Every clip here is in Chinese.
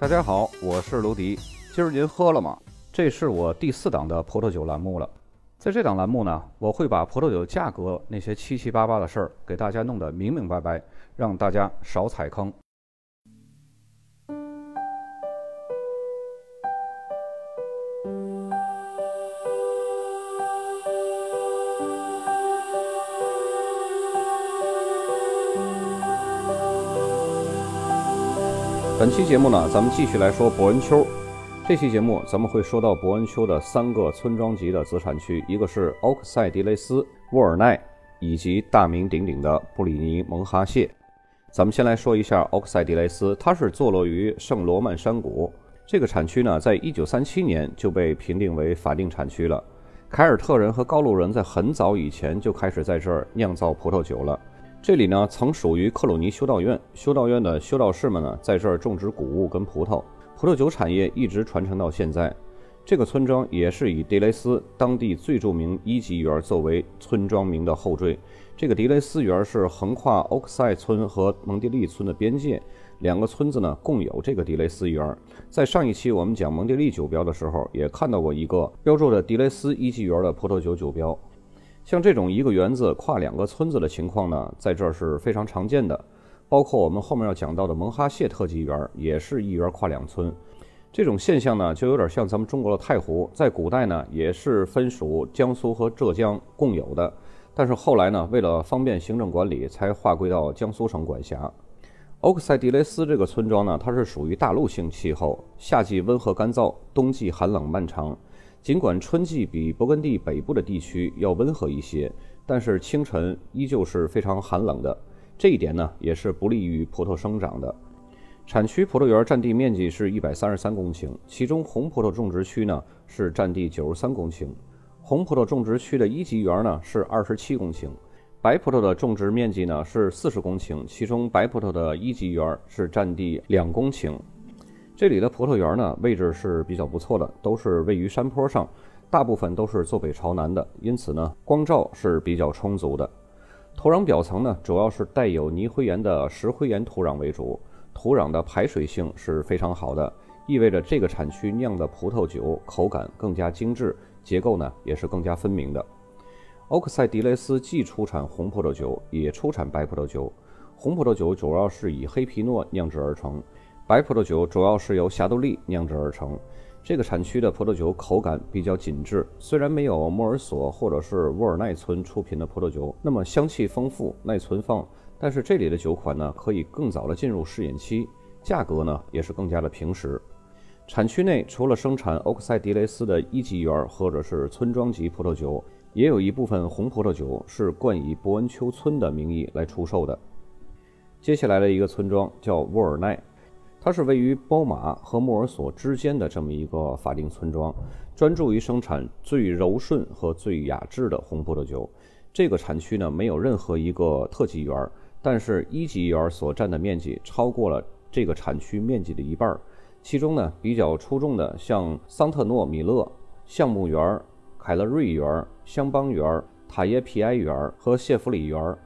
大家好，我是卢迪。今儿您喝了吗？这是我第四档的葡萄酒栏目了。在这档栏目呢，我会把葡萄酒价格那些七七八八的事儿给大家弄得明明白白，让大家少踩坑。本期节目呢，咱们继续来说博恩丘。这期节目咱们会说到博恩丘的三个村庄级的子产区，一个是奥克塞迪雷斯、沃尔奈，以及大名鼎鼎的布里尼蒙哈谢。咱们先来说一下奥克塞迪雷斯，它是坐落于圣罗曼山谷。这个产区呢，在一九三七年就被评定为法定产区了。凯尔特人和高卢人在很早以前就开始在这儿酿造葡萄酒了。这里呢，曾属于克鲁尼修道院，修道院的修道士们呢，在这儿种植谷物跟葡萄，葡萄酒产业一直传承到现在。这个村庄也是以迪雷斯当地最著名一级园作为村庄名的后缀。这个迪雷斯园是横跨欧克塞村和蒙蒂利村的边界，两个村子呢共有这个迪雷斯园。在上一期我们讲蒙蒂利酒标的时候，也看到过一个标注的迪雷斯一级园的葡萄酒酒标。像这种一个园子跨两个村子的情况呢，在这儿是非常常见的。包括我们后面要讲到的蒙哈谢特级园，也是一园跨两村。这种现象呢，就有点像咱们中国的太湖，在古代呢也是分属江苏和浙江共有的，但是后来呢，为了方便行政管理，才划归到江苏省管辖。欧克塞迪雷斯这个村庄呢，它是属于大陆性气候，夏季温和干燥，冬季寒冷漫长。尽管春季比勃艮第北部的地区要温和一些，但是清晨依旧是非常寒冷的。这一点呢，也是不利于葡萄生长的。产区葡萄园占地面积是一百三十三公顷，其中红葡萄种植区呢是占地九十三公顷。红葡萄种植区的一级园呢是二十七公顷，白葡萄的种植面积呢是四十公顷，其中白葡萄的一级园是占地两公顷。这里的葡萄园呢，位置是比较不错的，都是位于山坡上，大部分都是坐北朝南的，因此呢，光照是比较充足的。土壤表层呢，主要是带有泥灰岩的石灰岩土壤为主，土壤的排水性是非常好的，意味着这个产区酿的葡萄酒口感更加精致，结构呢也是更加分明的。欧克塞迪雷斯既出产红葡萄酒，也出产白葡萄酒，红葡萄酒主要是以黑皮诺酿制而成。白葡萄酒主要是由霞多丽酿制而成，这个产区的葡萄酒口感比较紧致，虽然没有莫尔索或者是沃尔奈村出品的葡萄酒那么香气丰富、耐存放，但是这里的酒款呢可以更早的进入试饮期，价格呢也是更加的平实。产区内除了生产欧克塞迪雷斯的一级园或者是村庄级葡萄酒，也有一部分红葡萄酒是冠以伯恩丘村的名义来出售的。接下来的一个村庄叫沃尔奈。它是位于包马和莫尔索之间的这么一个法定村庄，专注于生产最柔顺和最雅致的红葡萄酒。这个产区呢没有任何一个特级园，但是一级园所占的面积超过了这个产区面积的一半。其中呢比较出众的像桑特诺米勒、橡木园、凯勒瑞园、香邦园、塔耶皮埃园和谢弗里园。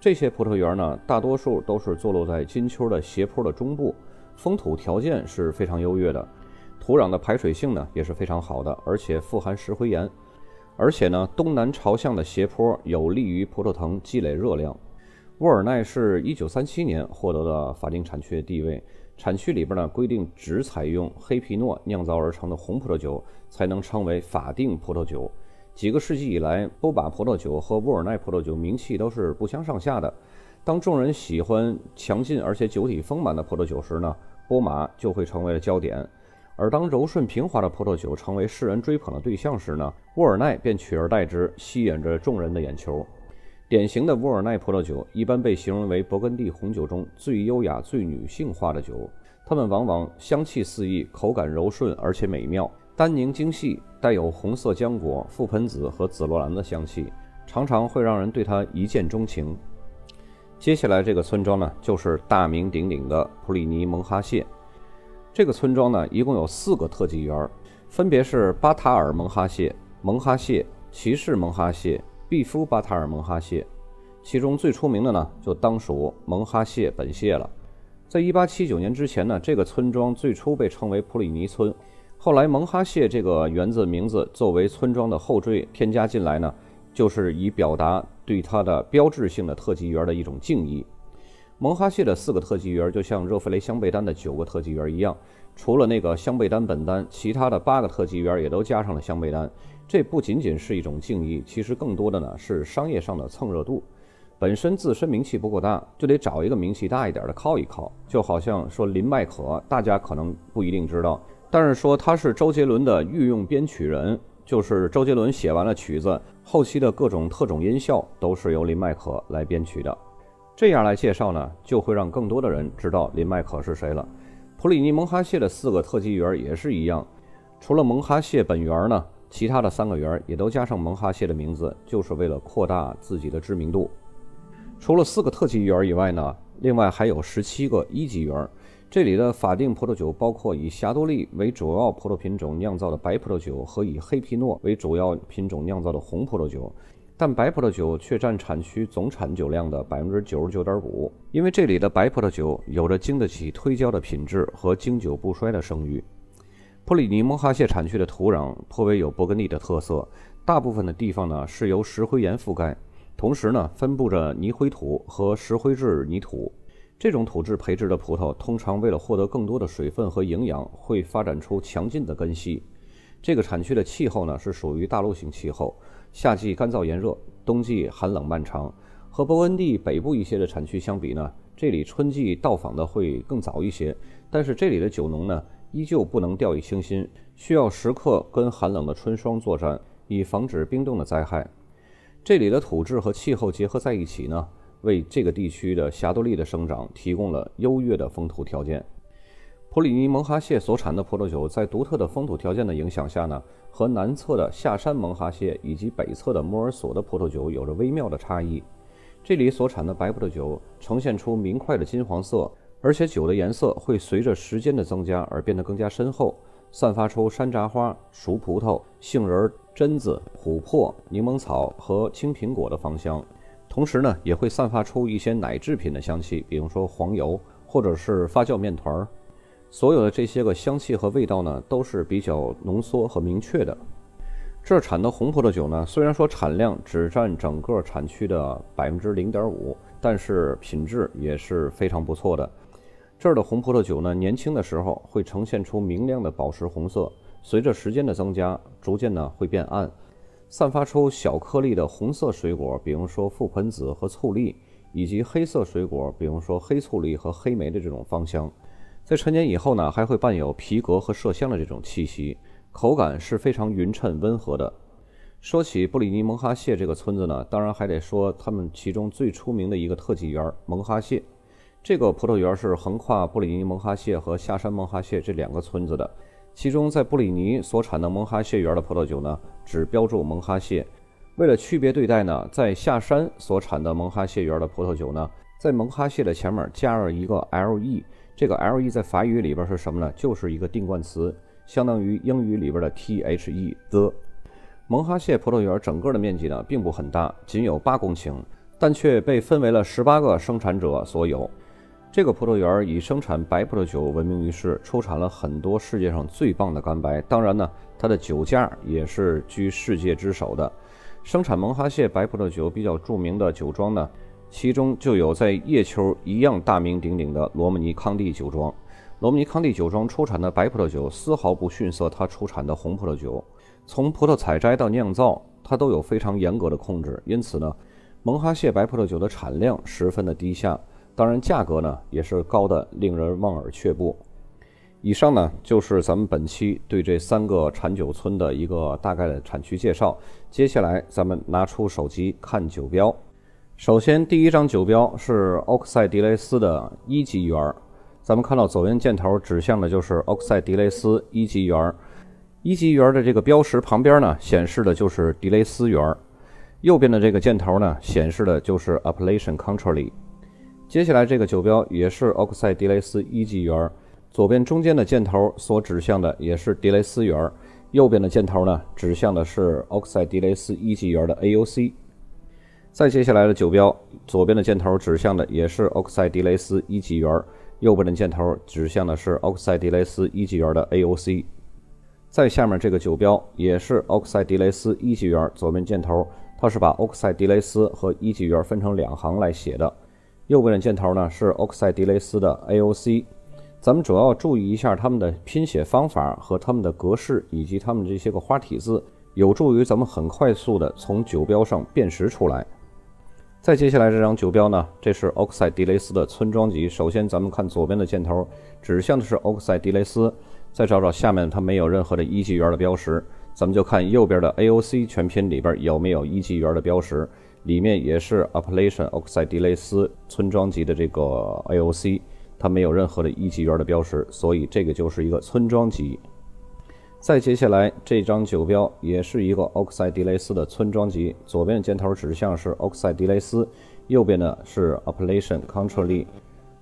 这些葡萄园呢大多数都是坐落在金丘的斜坡的中部。风土条件是非常优越的，土壤的排水性呢也是非常好的，而且富含石灰岩，而且呢东南朝向的斜坡有利于葡萄藤积累热量。沃尔奈是一九三七年获得的法定产区的地位，产区里边呢规定只采用黑皮诺酿造而成的红葡萄酒才能称为法定葡萄酒。几个世纪以来，波把葡萄酒和沃尔奈葡萄酒名气都是不相上下的。当众人喜欢强劲而且酒体丰满的葡萄酒时呢，波马就会成为了焦点；而当柔顺平滑的葡萄酒成为世人追捧的对象时呢，沃尔奈便取而代之，吸引着众人的眼球。典型的沃尔奈葡萄酒一般被形容为勃艮第红酒中最优雅、最女性化的酒，它们往往香气四溢，口感柔顺而且美妙，单宁精细，带有红色浆果、覆盆子和紫罗兰的香气，常常会让人对它一见钟情。接下来这个村庄呢，就是大名鼎鼎的普里尼蒙哈谢。这个村庄呢，一共有四个特级园，分别是巴塔尔蒙哈谢、蒙哈谢、骑士蒙哈谢、毕夫巴塔尔蒙哈谢。其中最出名的呢，就当属蒙哈谢本谢了。在一八七九年之前呢，这个村庄最初被称为普里尼村，后来蒙哈谢这个园子名字作为村庄的后缀添加进来呢，就是以表达对它的标志性的特级园的一种敬意。蒙哈谢的四个特级园就像热弗雷香贝丹的九个特级园一样，除了那个香贝丹本丹，其他的八个特级园也都加上了香贝丹。这不仅仅是一种敬意，其实更多的呢是商业上的蹭热度。本身自身名气不够大，就得找一个名气大一点的靠一靠。就好像说林迈可，大家可能不一定知道，但是说他是周杰伦的御用编曲人，就是周杰伦写完了曲子，后期的各种特种音效都是由林迈可来编曲的。这样来介绍呢，就会让更多的人知道林迈可是谁了。普里尼蒙哈谢的四个特级园也是一样，除了蒙哈谢本园呢，其他的三个园也都加上蒙哈谢的名字，就是为了扩大自己的知名度。除了四个特级园以外呢，另外还有十七个一级园。这里的法定葡萄酒包括以霞多丽为主要葡萄品种酿造的白葡萄酒和以黑皮诺为主要品种酿造的红葡萄酒。但白葡萄酒却占产区总产酒量的百分之九十九点五，因为这里的白葡萄酒有着经得起推销的品质和经久不衰的声誉。普里尼蒙哈谢产区的土壤颇为有勃艮第的特色，大部分的地方呢是由石灰岩覆盖，同时呢分布着泥灰土和石灰质泥土。这种土质培植的葡萄通常为了获得更多的水分和营养，会发展出强劲的根系。这个产区的气候呢是属于大陆性气候。夏季干燥炎热，冬季寒冷漫长。和勃艮第北部一些的产区相比呢，这里春季到访的会更早一些。但是这里的酒农呢，依旧不能掉以轻心，需要时刻跟寒冷的春霜作战，以防止冰冻的灾害。这里的土质和气候结合在一起呢，为这个地区的霞多丽的生长提供了优越的风土条件。普里尼蒙哈谢所产的葡萄酒，在独特的风土条件的影响下呢，和南侧的下山蒙哈谢以及北侧的莫尔索的葡萄酒有着微妙的差异。这里所产的白葡萄酒呈现出明快的金黄色，而且酒的颜色会随着时间的增加而变得更加深厚，散发出山楂花、熟葡萄、杏仁、榛子、琥珀、柠檬草和青苹果的芳香，同时呢，也会散发出一些奶制品的香气，比如说黄油或者是发酵面团儿。所有的这些个香气和味道呢，都是比较浓缩和明确的。这儿产的红葡萄酒呢，虽然说产量只占整个产区的百分之零点五，但是品质也是非常不错的。这儿的红葡萄酒呢，年轻的时候会呈现出明亮的宝石红色，随着时间的增加，逐渐呢会变暗，散发出小颗粒的红色水果，比如说覆盆子和醋栗，以及黑色水果，比如说黑醋栗和黑莓的这种芳香。在陈年以后呢，还会伴有皮革和麝香的这种气息，口感是非常匀称温和的。说起布里尼蒙哈谢这个村子呢，当然还得说他们其中最出名的一个特级园蒙哈谢。这个葡萄园是横跨布里尼蒙哈谢和下山蒙哈谢这两个村子的。其中在布里尼所产的蒙哈谢园的葡萄酒呢，只标注蒙哈谢。为了区别对待呢，在下山所产的蒙哈谢园的葡萄酒呢，在蒙哈谢的前面加了一个 L.E。这个 L E 在法语里边是什么呢？就是一个定冠词，相当于英语里边的 T H E the。蒙哈谢葡萄园整个的面积呢并不很大，仅有八公顷，但却被分为了十八个生产者所有。这个葡萄园以生产白葡萄酒闻名于世，出产了很多世界上最棒的干白。当然呢，它的酒价也是居世界之首的。生产蒙哈谢白葡萄酒比较著名的酒庄呢？其中就有在叶丘一样大名鼎鼎的罗姆尼康帝酒庄。罗姆尼康帝酒庄出产的白葡萄酒丝毫不逊色它出产的红葡萄酒，从葡萄采摘到酿造，它都有非常严格的控制。因此呢，蒙哈谢白葡萄酒的产量十分的低下，当然价格呢也是高的令人望而却步。以上呢就是咱们本期对这三个产酒村的一个大概的产区介绍。接下来咱们拿出手机看酒标。首先，第一张酒标是奥克塞迪雷斯的一级园咱们看到左边箭头指向的就是奥克塞迪雷斯一级园一级园的这个标识旁边呢，显示的就是迪雷斯园右边的这个箭头呢，显示的就是 Appellation Country。接下来这个酒标也是奥克塞迪雷斯一级园左边中间的箭头所指向的也是迪雷斯园右边的箭头呢，指向的是奥克塞迪雷斯一级园的 AOC。再接下来的酒标，左边的箭头指向的也是奥克塞迪雷斯一级园右边的箭头指向的是奥克塞迪雷斯一级元的 AOC。再下面这个酒标也是奥克塞迪雷斯一级元，左边箭头它是把奥克塞迪雷斯和一级元分成两行来写的，右边的箭头呢是奥克塞迪雷斯的 AOC。咱们主要注意一下它们的拼写方法和它们的格式，以及它们这些个花体字，有助于咱们很快速的从酒标上辨识出来。再接下来这张酒标呢，这是奥克塞迪雷斯的村庄级。首先咱们看左边的箭头，指向的是奥克塞迪雷斯。再找找下面，它没有任何的一级元的标识。咱们就看右边的 AOC 全拼里边有没有一级元的标识，里面也是 Appellation 奥克塞迪雷斯村庄级的这个 AOC。它没有任何的一级园的标识，所以这个就是一个村庄级。再接下来这张酒标也是一个奥克塞迪雷斯的村庄级，左边的箭头指向是奥克塞迪雷斯，右边呢是 Appellation Country。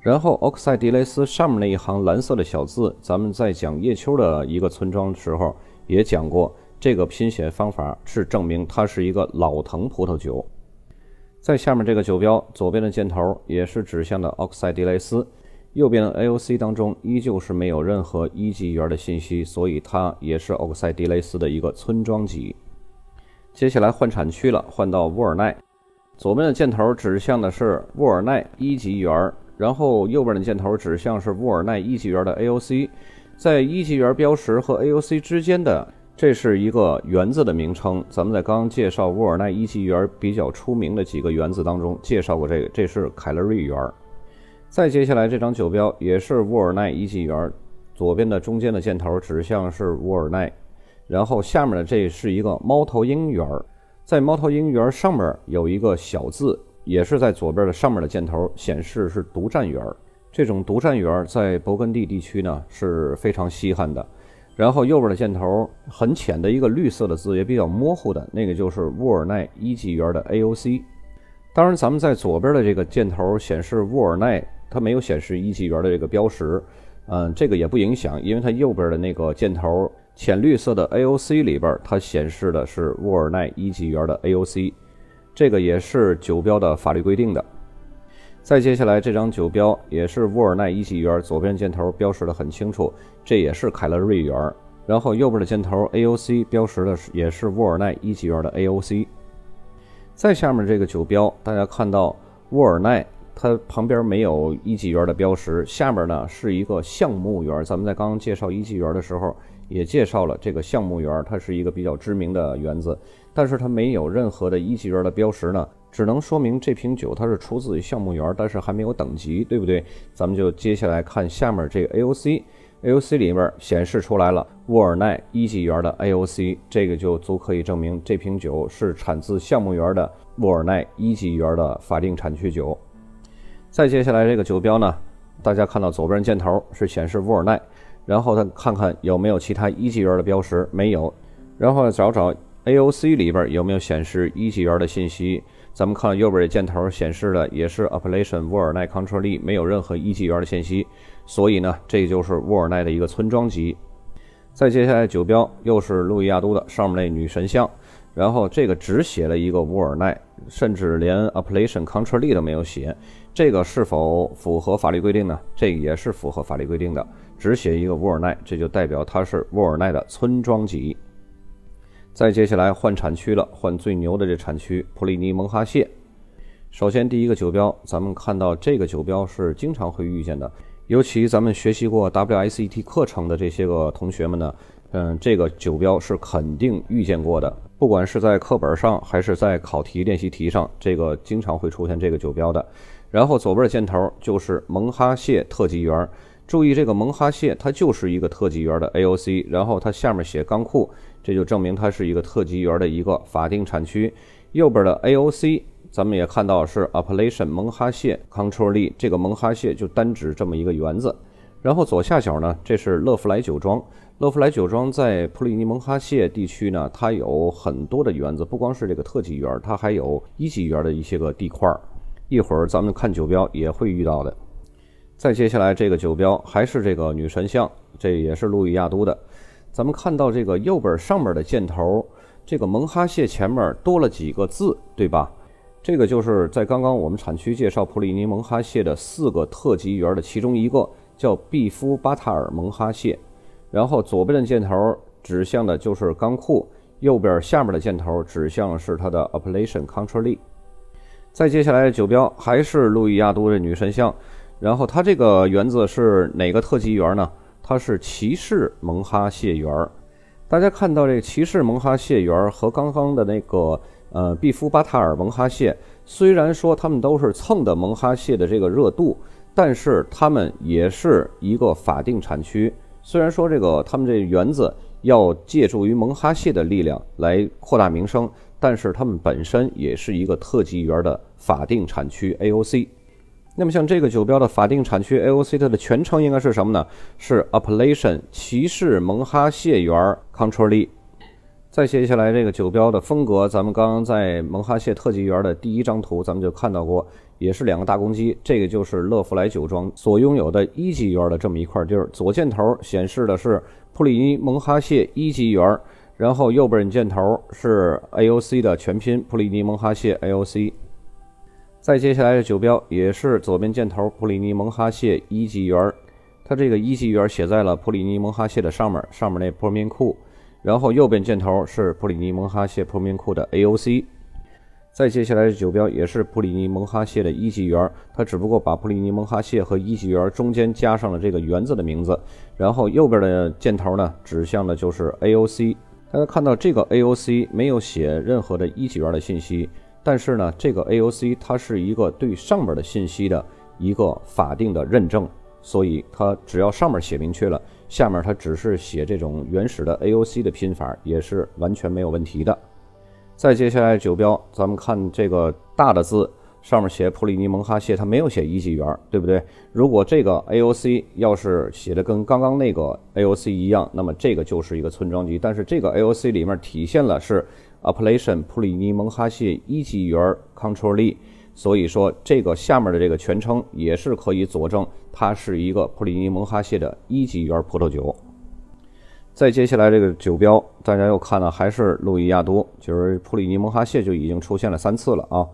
然后奥克塞迪雷斯上面那一行蓝色的小字，咱们在讲叶丘的一个村庄的时候也讲过，这个拼写方法是证明它是一个老藤葡萄酒。在下面这个酒标左边的箭头也是指向的奥克赛迪雷斯。右边的 AOC 当中依旧是没有任何一级园的信息，所以它也是奥克赛迪雷斯的一个村庄级。接下来换产区了，换到沃尔奈。左边的箭头指向的是沃尔奈一级园，然后右边的箭头指向是沃尔奈一级园的 AOC。在一级园标识和 AOC 之间的，这是一个园子的名称。咱们在刚刚介绍沃尔奈一级园比较出名的几个园子当中介绍过这个，这是凯勒瑞园。再接下来这张酒标也是沃尔奈一级园，左边的中间的箭头指向是沃尔奈，然后下面的这是一个猫头鹰园，在猫头鹰园上面有一个小字，也是在左边的上面的箭头显示是独占园。这种独占园在勃艮第地区呢是非常稀罕的。然后右边的箭头很浅的一个绿色的字，也比较模糊的那个就是沃尔奈一级园的 AOC。当然，咱们在左边的这个箭头显示沃尔奈。它没有显示一级元的这个标识，嗯，这个也不影响，因为它右边的那个箭头浅绿色的 AOC 里边，它显示的是沃尔奈一级元的 AOC，这个也是酒标的法律规定的。再接下来这张酒标也是沃尔奈一级元，左边箭头标识的很清楚，这也是凯勒瑞园。然后右边的箭头 AOC 标识的是也是沃尔奈一级园的 AOC。再下面这个酒标，大家看到沃尔奈。它旁边没有一级园的标识，下面呢是一个橡木园。咱们在刚刚介绍一级园的时候，也介绍了这个橡木园，它是一个比较知名的园子，但是它没有任何的一级园的标识呢，只能说明这瓶酒它是出自于橡木园，但是还没有等级，对不对？咱们就接下来看下面这个 AOC AOC 里面显示出来了沃尔奈一级园的 AOC，这个就足可以证明这瓶酒是产自橡木园的沃尔奈一级园的法定产区酒。再接下来这个酒标呢，大家看到左边箭头是显示沃尔奈，然后再看看有没有其他一级园的标识，没有。然后找找 AOC 里边有没有显示一级园的信息。咱们看右边的箭头显示的也是 Appellation 沃尔奈 Country，没有任何一级园的信息，所以呢，这就是沃尔奈的一个村庄级。再接下来酒标又是路易亚都的，上面那女神像，然后这个只写了一个沃尔奈，甚至连 Appellation Country 都没有写。这个是否符合法律规定呢？这也是符合法律规定的，只写一个沃尔奈，这就代表它是沃尔奈的村庄级。再接下来换产区了，换最牛的这产区普利尼蒙哈谢。首先第一个酒标，咱们看到这个酒标是经常会遇见的，尤其咱们学习过 WSET 课程的这些个同学们呢，嗯，这个酒标是肯定遇见过的，不管是在课本上还是在考题练习题上，这个经常会出现这个酒标的。然后左边的箭头就是蒙哈谢特级园，注意这个蒙哈谢它就是一个特级园的 AOC，然后它下面写钢库，这就证明它是一个特级园的一个法定产区。右边的 AOC 咱们也看到是 Appellation 蒙哈谢 Control，这个蒙哈谢就单指这么一个园子。然后左下角呢，这是乐福莱酒庄，乐福莱酒庄在普里尼蒙哈谢地区呢，它有很多的园子，不光是这个特级园，它还有一级园的一些个地块儿。一会儿咱们看酒标也会遇到的。再接下来这个酒标还是这个女神像，这也是路易亚都的。咱们看到这个右边上面的箭头，这个蒙哈谢前面多了几个字，对吧？这个就是在刚刚我们产区介绍普里尼蒙哈谢的四个特级园的其中一个，叫毕夫巴塔尔蒙哈谢。然后左边的箭头指向的就是钢库，右边下面的箭头指向是它的 Appellation Country。再接下来的酒标还是路易亚都的女神像，然后它这个园子是哪个特级园呢？它是骑士蒙哈谢园儿。大家看到这个骑士蒙哈谢园儿和刚刚的那个呃毕夫巴塔尔蒙哈谢，虽然说它们都是蹭的蒙哈谢的这个热度，但是它们也是一个法定产区。虽然说这个他们这园子要借助于蒙哈谢的力量来扩大名声，但是他们本身也是一个特级园的法定产区 AOC。那么像这个酒标的法定产区 AOC，它的全称应该是什么呢？是 Appellation 骑士蒙哈谢园 Control。再接下来这个酒标的风格，咱们刚刚在蒙哈谢特级园的第一张图，咱们就看到过。也是两个大公鸡，这个就是乐福莱酒庄所拥有的一级园的这么一块地儿。左箭头显示的是普里尼蒙哈谢一级园，然后右边箭头是 AOC 的全拼普里尼蒙哈谢 AOC。再接下来的酒标也是左边箭头普里尼蒙哈谢一级园，它这个一级园写在了普里尼蒙哈谢的上面，上面那破面库，然后右边箭头是普里尼蒙哈谢破面库的 AOC。再接下来的酒标也是普里尼蒙哈谢的一级园，它只不过把普里尼蒙哈谢和一级园中间加上了这个园子的名字，然后右边的箭头呢指向的就是 AOC。大家看到这个 AOC 没有写任何的一级园的信息，但是呢，这个 AOC 它是一个对上面的信息的一个法定的认证，所以它只要上面写明确了，下面它只是写这种原始的 AOC 的拼法，也是完全没有问题的。再接下来酒标，咱们看这个大的字，上面写普里尼蒙哈谢，它没有写一级园，对不对？如果这个 AOC 要是写的跟刚刚那个 AOC 一样，那么这个就是一个村庄级。但是这个 AOC 里面体现了是 Appellation 普里尼蒙哈谢一级园 Control，所以说这个下面的这个全称也是可以佐证它是一个普里尼蒙哈谢的一级园葡萄酒。再接下来这个酒标，大家又看到还是路易亚都，就是普里尼蒙哈谢就已经出现了三次了啊。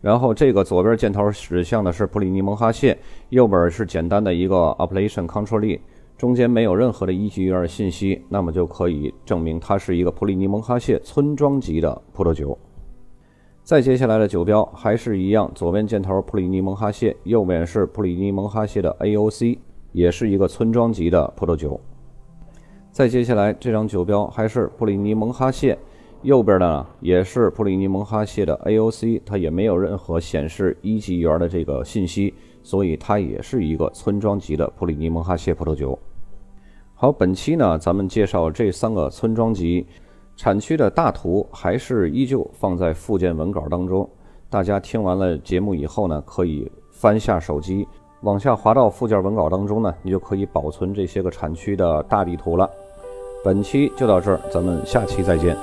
然后这个左边箭头指向的是普里尼蒙哈谢，右边是简单的一个 Appellation Control，中间没有任何的一级园信息，那么就可以证明它是一个普里尼蒙哈谢村庄级的葡萄酒。再接下来的酒标还是一样，左边箭头普里尼蒙哈谢，右边是普里尼蒙哈谢的 AOC，也是一个村庄级的葡萄酒。再接下来这张酒标还是普里尼蒙哈谢，右边呢也是普里尼蒙哈谢的 AOC，它也没有任何显示一级园的这个信息，所以它也是一个村庄级的普里尼蒙哈谢葡萄酒。好，本期呢咱们介绍这三个村庄级产区的大图，还是依旧放在附件文稿当中。大家听完了节目以后呢，可以翻下手机往下滑到附件文稿当中呢，你就可以保存这些个产区的大地图了。本期就到这儿，咱们下期再见。